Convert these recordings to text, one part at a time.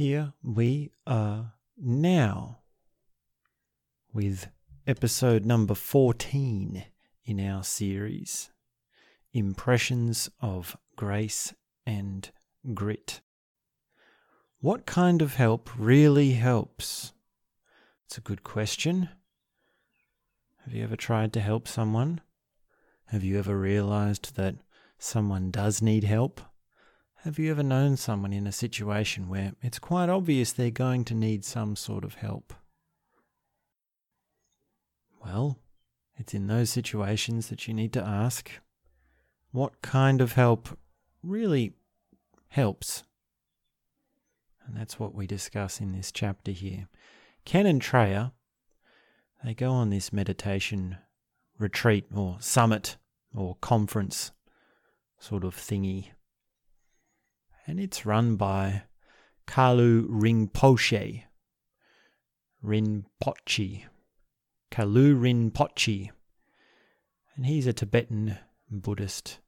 here we are now with episode number 14 in our series Impressions of Grace and Grit. What kind of help really helps? It's a good question. Have you ever tried to help someone? Have you ever realized that someone does need help? Have you ever known someone in a situation where it's quite obvious they're going to need some sort of help? Well, it's in those situations that you need to ask what kind of help really helps? And that's what we discuss in this chapter here. Ken and Treya, they go on this meditation retreat or summit or conference sort of thingy and it's run by Kalu Rinpoche. Rinpoche. Kalu Rinpoche. And he's a Tibetan Buddhist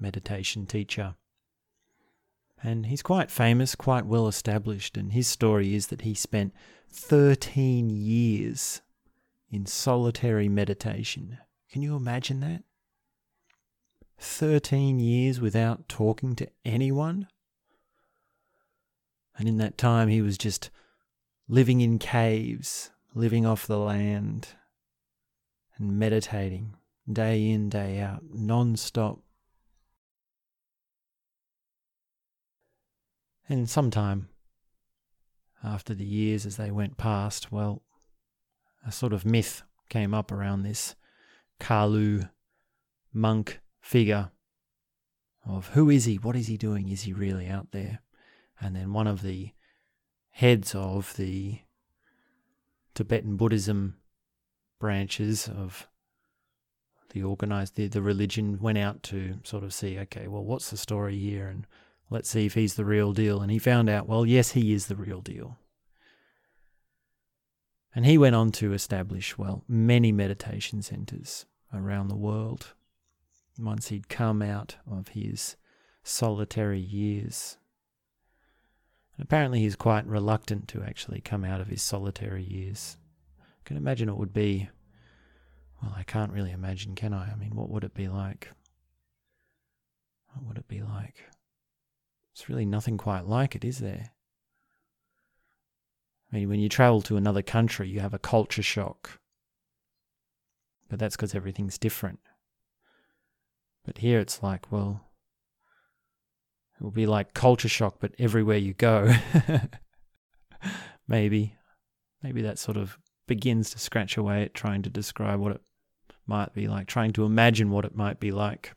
meditation teacher. And he's quite famous, quite well established. And his story is that he spent 13 years in solitary meditation. Can you imagine that? 13 years without talking to anyone? And in that time, he was just living in caves, living off the land, and meditating day in, day out, non stop. And sometime after the years as they went past, well, a sort of myth came up around this Kalu monk figure of who is he? What is he doing? Is he really out there? And then one of the heads of the Tibetan Buddhism branches of the organized the, the religion went out to sort of see okay well what's the story here? And let's see if he's the real deal. And he found out well yes he is the real deal. And he went on to establish well many meditation centers around the world. Once he'd come out of his solitary years apparently, he's quite reluctant to actually come out of his solitary years. I can imagine it would be. Well, I can't really imagine, can I? I mean, what would it be like? What would it be like? It's really nothing quite like it, is there? I mean, when you travel to another country, you have a culture shock. But that's because everything's different. But here it's like, well, it will be like culture shock, but everywhere you go. Maybe. Maybe that sort of begins to scratch away at trying to describe what it might be like, trying to imagine what it might be like.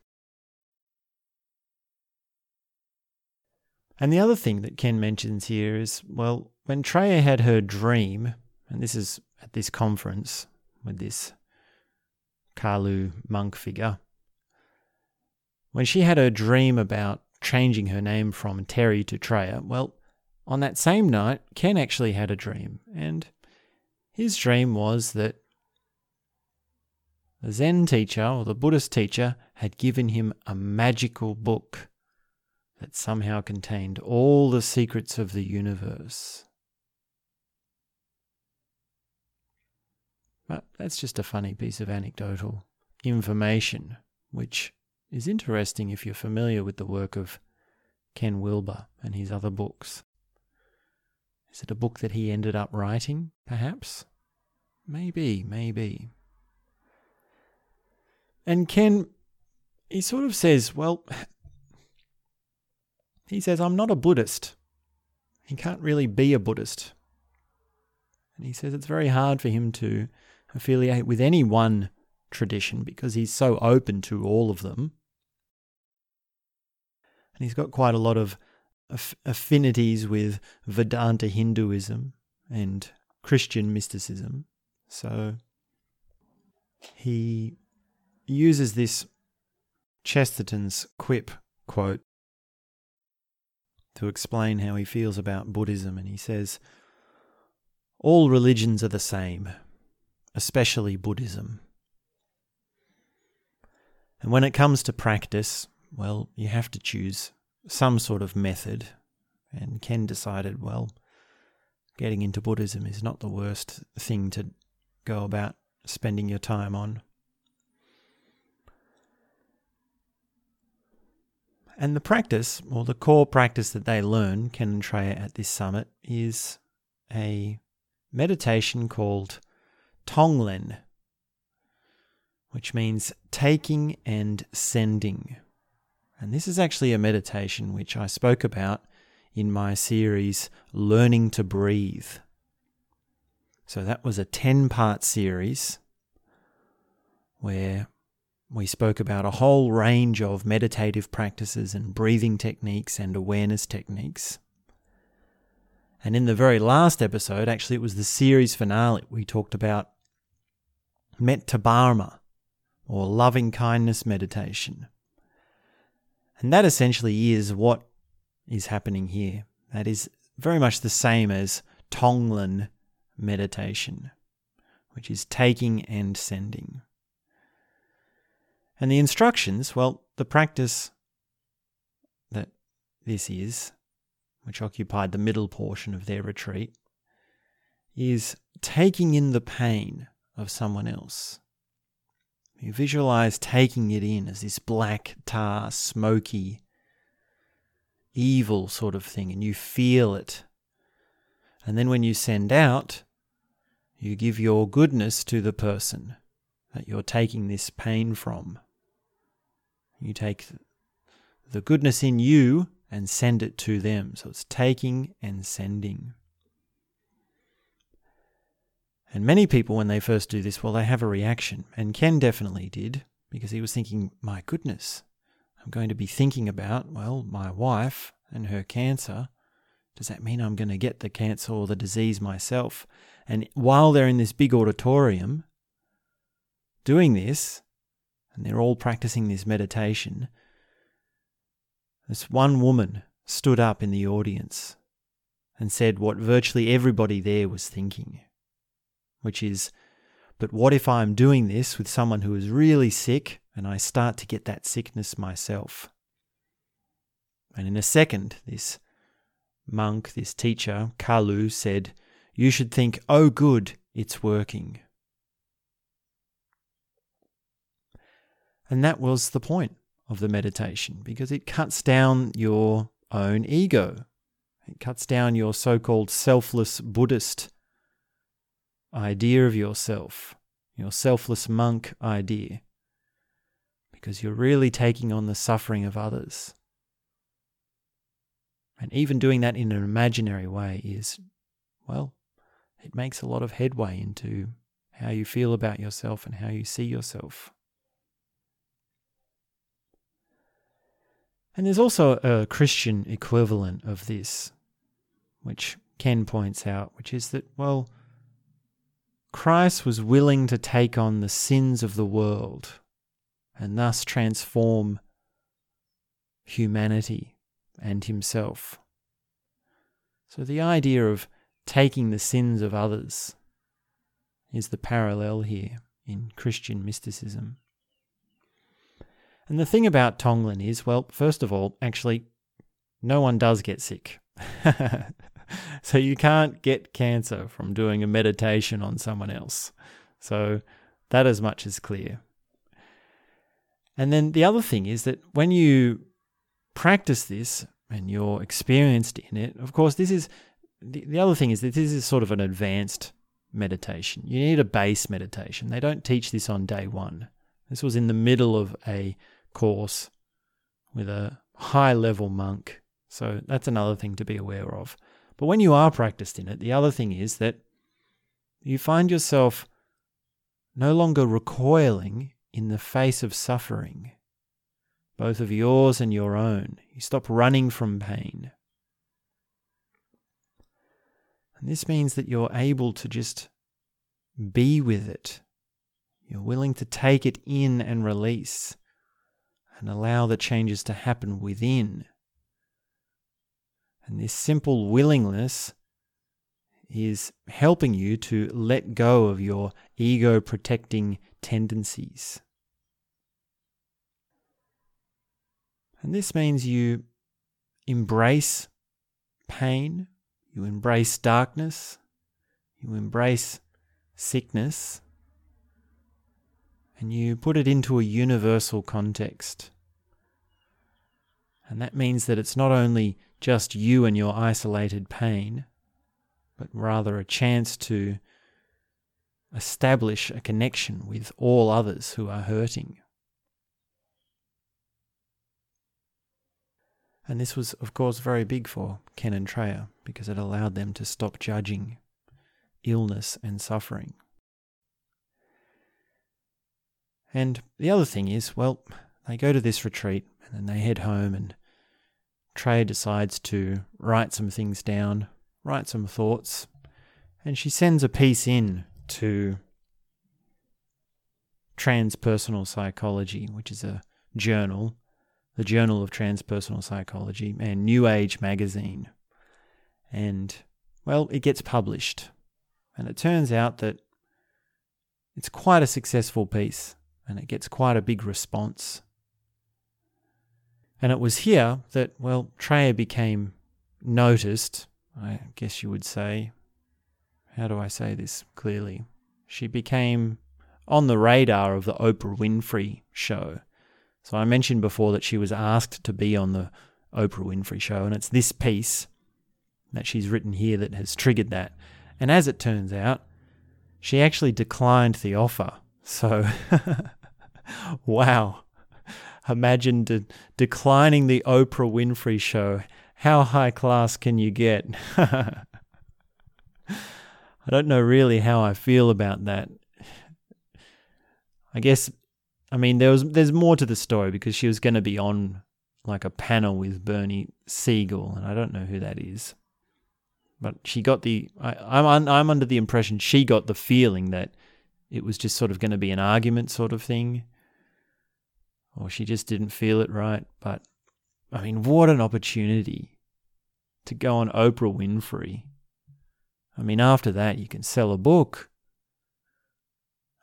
And the other thing that Ken mentions here is well, when Treya had her dream, and this is at this conference with this Kalu monk figure, when she had her dream about changing her name from Terry to Treya. Well, on that same night, Ken actually had a dream, and his dream was that the Zen teacher or the Buddhist teacher had given him a magical book that somehow contained all the secrets of the universe. But that's just a funny piece of anecdotal information, which is interesting if you're familiar with the work of Ken Wilber and his other books. Is it a book that he ended up writing, perhaps? Maybe, maybe. And Ken, he sort of says, well, he says, I'm not a Buddhist. He can't really be a Buddhist. And he says it's very hard for him to affiliate with any one tradition because he's so open to all of them and he's got quite a lot of aff- affinities with Vedanta Hinduism and Christian mysticism. So he uses this Chesterton's quip quote to explain how he feels about Buddhism, and he says, All religions are the same, especially Buddhism. And when it comes to practice, well, you have to choose some sort of method. And Ken decided, well, getting into Buddhism is not the worst thing to go about spending your time on. And the practice, or the core practice that they learn, Ken and Treya at this summit, is a meditation called Tonglen, which means taking and sending. And this is actually a meditation which I spoke about in my series Learning to Breathe. So that was a 10 part series where we spoke about a whole range of meditative practices and breathing techniques and awareness techniques. And in the very last episode, actually, it was the series finale, we talked about Metta Bhavana, or loving kindness meditation. And that essentially is what is happening here. That is very much the same as Tonglen meditation, which is taking and sending. And the instructions, well, the practice that this is, which occupied the middle portion of their retreat, is taking in the pain of someone else. You visualize taking it in as this black tar, smoky, evil sort of thing, and you feel it. And then when you send out, you give your goodness to the person that you're taking this pain from. You take the goodness in you and send it to them. So it's taking and sending. And many people, when they first do this, well, they have a reaction. And Ken definitely did, because he was thinking, my goodness, I'm going to be thinking about, well, my wife and her cancer. Does that mean I'm going to get the cancer or the disease myself? And while they're in this big auditorium doing this, and they're all practicing this meditation, this one woman stood up in the audience and said what virtually everybody there was thinking, which is, but what if I'm doing this with someone who is really sick and I start to get that sickness myself? And in a second, this monk, this teacher, Kalu, said, You should think, oh, good, it's working. And that was the point of the meditation because it cuts down your own ego. It cuts down your so called selfless Buddhist idea of yourself, your selfless monk idea, because you're really taking on the suffering of others. And even doing that in an imaginary way is, well, it makes a lot of headway into how you feel about yourself and how you see yourself. And there's also a Christian equivalent of this, which Ken points out, which is that, well, Christ was willing to take on the sins of the world and thus transform humanity and himself. So the idea of taking the sins of others is the parallel here in Christian mysticism. And the thing about Tonglen is, well, first of all, actually, no one does get sick. so you can't get cancer from doing a meditation on someone else. So that as much is clear. And then the other thing is that when you practice this and you're experienced in it, of course, this is the, the other thing is that this is sort of an advanced meditation. You need a base meditation. They don't teach this on day one. This was in the middle of a course with a high level monk. So that's another thing to be aware of. But when you are practiced in it, the other thing is that you find yourself no longer recoiling in the face of suffering, both of yours and your own. You stop running from pain. And this means that you're able to just be with it. You're willing to take it in and release and allow the changes to happen within. And this simple willingness is helping you to let go of your ego protecting tendencies. And this means you embrace pain, You embrace darkness. You embrace sickness. And you put it into a universal context. And that means that it's not only just you and your isolated pain, but rather a chance to establish a connection with all others who are hurting. And this was, of course, very big for Ken and Treya because it allowed them to stop judging illness and suffering. And the other thing is, well, they go to this retreat and then they head home, and Treya decides to write some things down, write some thoughts, and she sends a piece in to Transpersonal Psychology, which is a journal the Journal of Transpersonal Psychology, and New Age magazine. And, well, it gets published. And it turns out that it's quite a successful piece and it gets quite a big response. And it was here that, well, Treya became noticed, I guess you would say. How do I say this clearly? She became on the radar of the Oprah Winfrey show. So I mentioned before that she was asked to be on the Oprah Winfrey show, and it's this piece that she's written here that has triggered that. And as it turns out, she actually declined the offer. So, wow. Imagine de- declining the Oprah Winfrey show. How high class can you get? I don't know really how I feel about that. I guess I mean, there was there's more to the story because she was going to be on like a panel with Bernie Siegel, and I don't know who that is. But she got the I, I'm I'm under the impression she got the feeling that it was just sort of going to be an argument sort of thing, or she just didn't feel it right. But I mean, what an opportunity to go on Oprah Winfrey. I mean, after that, you can sell a book.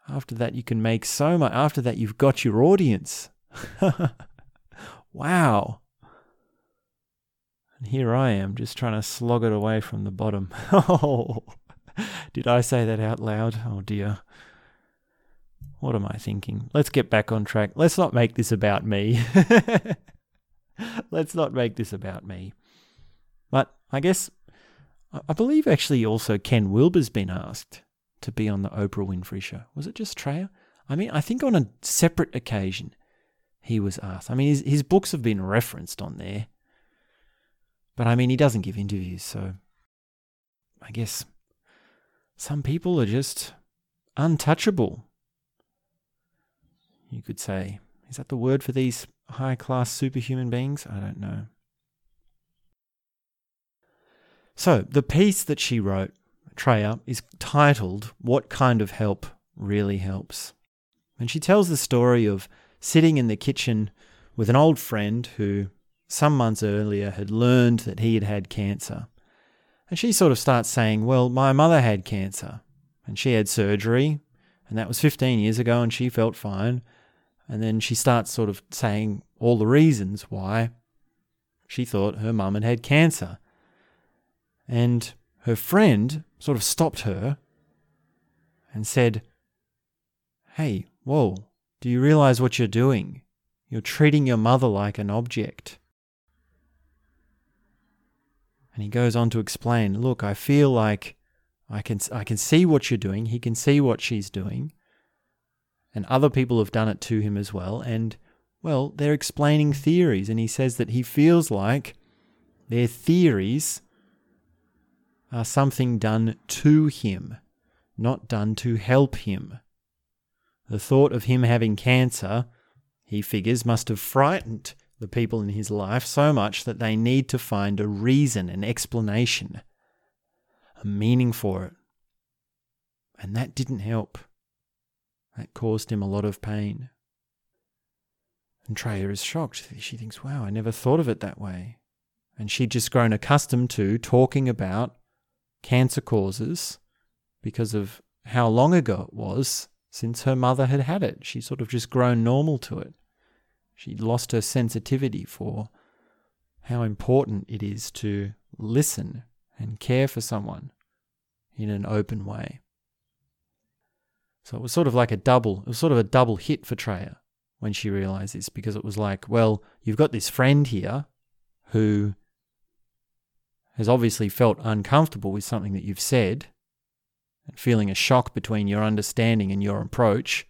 After that, you can make so much. After that, you've got your audience. wow. And here I am just trying to slog it away from the bottom. oh, did I say that out loud? Oh dear. What am I thinking? Let's get back on track. Let's not make this about me. Let's not make this about me. But I guess, I believe actually also Ken Wilber's been asked to be on the Oprah Winfrey show. Was it just Treya? I mean, I think on a separate occasion he was asked. I mean, his, his books have been referenced on there. But I mean, he doesn't give interviews, so I guess some people are just untouchable. You could say. Is that the word for these high class superhuman beings? I don't know. So, the piece that she wrote Treya is titled What Kind of Help Really Helps. And she tells the story of sitting in the kitchen with an old friend who, some months earlier, had learned that he had had cancer. And she sort of starts saying, Well, my mother had cancer and she had surgery, and that was 15 years ago, and she felt fine. And then she starts sort of saying all the reasons why she thought her mum had had cancer. And her friend sort of stopped her and said, Hey, whoa, do you realize what you're doing? You're treating your mother like an object. And he goes on to explain, Look, I feel like I can, I can see what you're doing. He can see what she's doing. And other people have done it to him as well. And, well, they're explaining theories. And he says that he feels like their theories are something done to him, not done to help him. The thought of him having cancer, he figures, must have frightened the people in his life so much that they need to find a reason, an explanation, a meaning for it. And that didn't help. That caused him a lot of pain. And Treya is shocked. She thinks, wow, I never thought of it that way. And she'd just grown accustomed to talking about cancer causes because of how long ago it was since her mother had had it. She'd sort of just grown normal to it. She'd lost her sensitivity for how important it is to listen and care for someone in an open way. So it was sort of like a double, it was sort of a double hit for Treya when she realized this because it was like, well, you've got this friend here who has obviously felt uncomfortable with something that you've said and feeling a shock between your understanding and your approach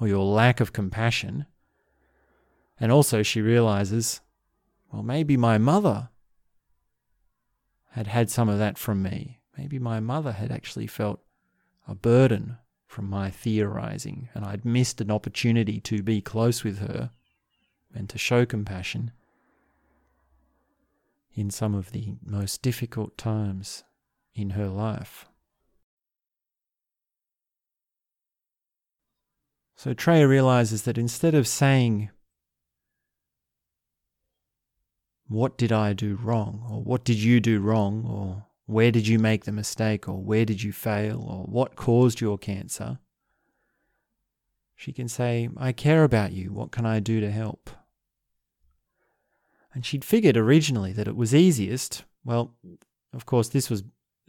or your lack of compassion. And also, she realizes, well, maybe my mother had had some of that from me. Maybe my mother had actually felt a burden from my theorizing, and I'd missed an opportunity to be close with her and to show compassion in some of the most difficult times in her life. So Treya realizes that instead of saying, What did I do wrong? or What did you do wrong? or Where did you make the mistake? or Where did you fail? or What caused your cancer? She can say, I care about you. What can I do to help? And she'd figured originally that it was easiest. Well, of course, this was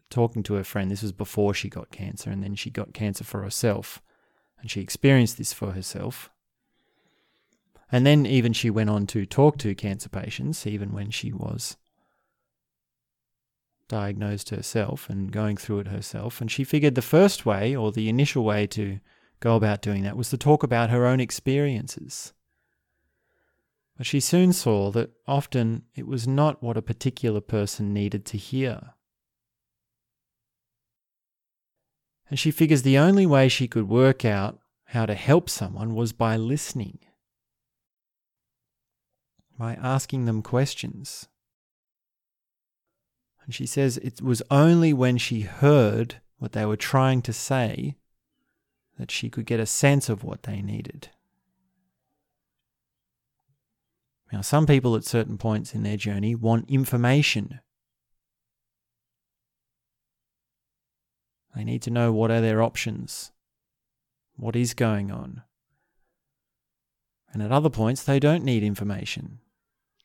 talking to her friend. This was before she got cancer, and then she got cancer for herself. And she experienced this for herself. And then even she went on to talk to cancer patients, even when she was diagnosed herself and going through it herself. And she figured the first way, or the initial way to go about doing that, was to talk about her own experiences. But she soon saw that often it was not what a particular person needed to hear. And she figures the only way she could work out how to help someone was by listening, by asking them questions. And she says it was only when she heard what they were trying to say that she could get a sense of what they needed. Now, some people at certain points in their journey want information They need to know what are their options, what is going on. And at other points, they don't need information.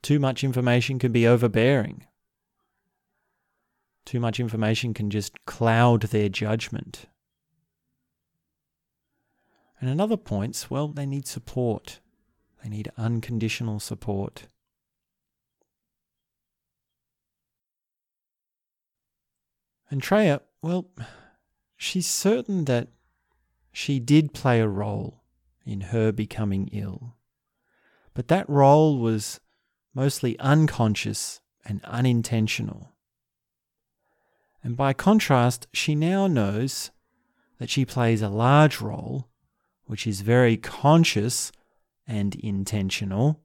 Too much information can be overbearing. Too much information can just cloud their judgment. And at other points, well, they need support. They need unconditional support. And Treya, well, she's certain that she did play a role in her becoming ill. But that role was mostly unconscious and unintentional. And by contrast, she now knows that she plays a large role, which is very conscious and intentional,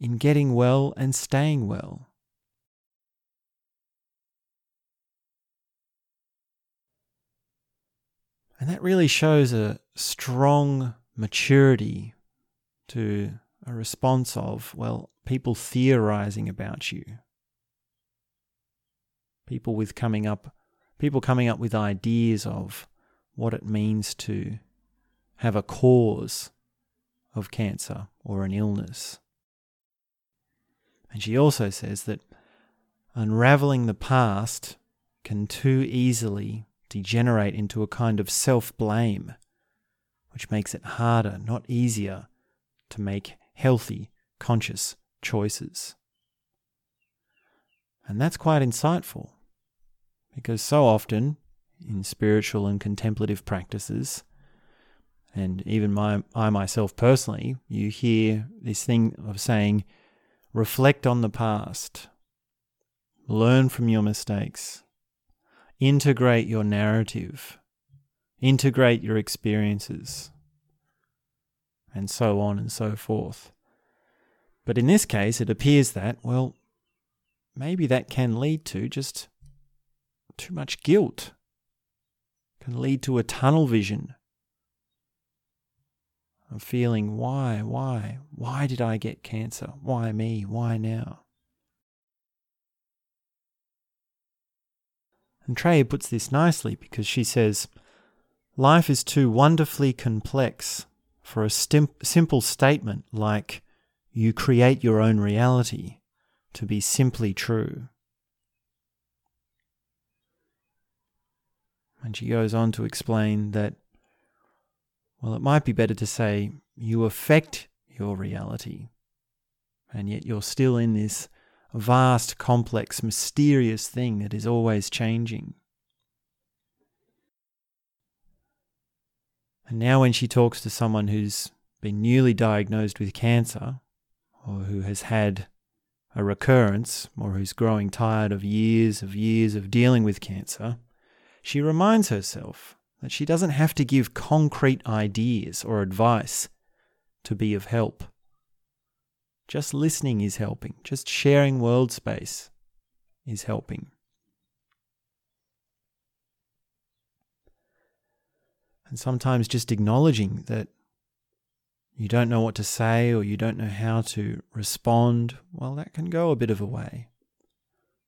in getting well and staying well. And that really shows a strong maturity to a response of, well, people theorizing about you. People with coming up people coming up with ideas of what it means to have a cause of cancer or an illness. And she also says that unraveling the past can too easily degenerate into a kind of self blame, which makes it harder, not easier, to make healthy, conscious choices. And that's quite insightful, because so often in spiritual and contemplative practices, and even my, I myself personally, you hear this thing of saying, reflect on the past, learn from your mistakes, integrate your narrative, integrate your experiences, and so on and so forth. But in this case, it appears that, well, maybe that can lead to just too much guilt, can lead to a tunnel vision of feeling, why, why, why did I get cancer? Why me? Why now? And Treya puts this nicely because she says, Life is too wonderfully complex for a stim- simple statement like, You create your own reality, to be simply true. And she goes on to explain that, well, it might be better to say you affect your reality, and yet you're still in this vast, complex, mysterious thing that is always changing. And now, when she talks to someone who's been newly diagnosed with cancer, or who has had a recurrence, or who's growing tired of years of years of dealing with cancer, she reminds herself that she doesn't have to give concrete ideas or advice to be of help. Just listening is helping, just sharing world space is helping. And sometimes just acknowledging that you don't know what to say or you don't know how to respond, well, that can go a bit of a way.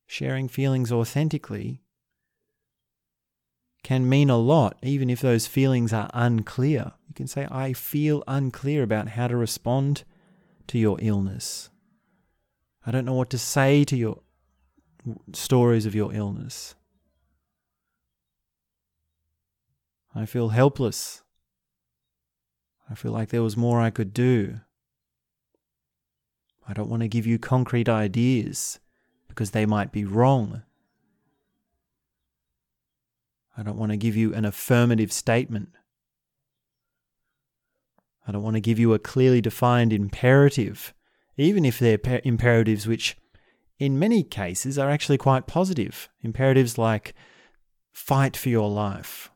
Sharing feelings authentically can mean a lot, even if those feelings are unclear. You can say, I feel unclear about how to respond to your illness. I don't know what to say to your stories of your illness. I feel helpless. I feel like there was more I could do. I don't want to give you concrete ideas because they might be wrong. I don't want to give you an affirmative statement. I don't want to give you a clearly defined imperative, even if they're imperatives which, in many cases, are actually quite positive. Imperatives like fight for your life,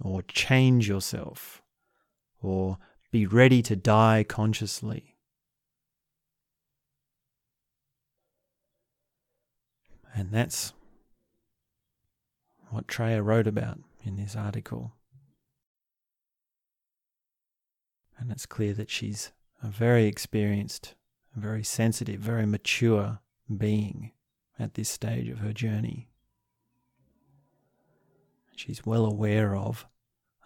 or change yourself, or be ready to die consciously. And that's what Treya wrote about in this article. And it's clear that she's a very experienced, very sensitive, very mature being at this stage of her journey. She's well aware of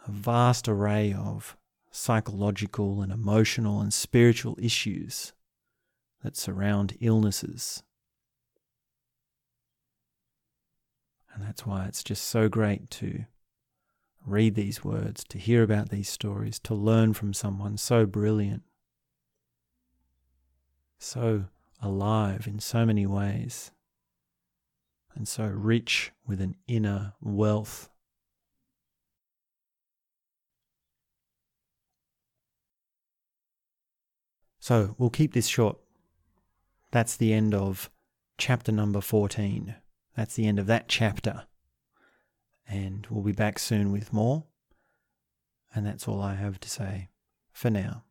a vast array of psychological and emotional and spiritual issues that surround illnesses. And that's why it's just so great to read these words, to hear about these stories, to learn from someone so brilliant, so alive in so many ways, and so rich with an inner wealth So we'll keep this short. That's the end of chapter number 14. That's the end of that chapter. And we'll be back soon with more. And that's all I have to say for now.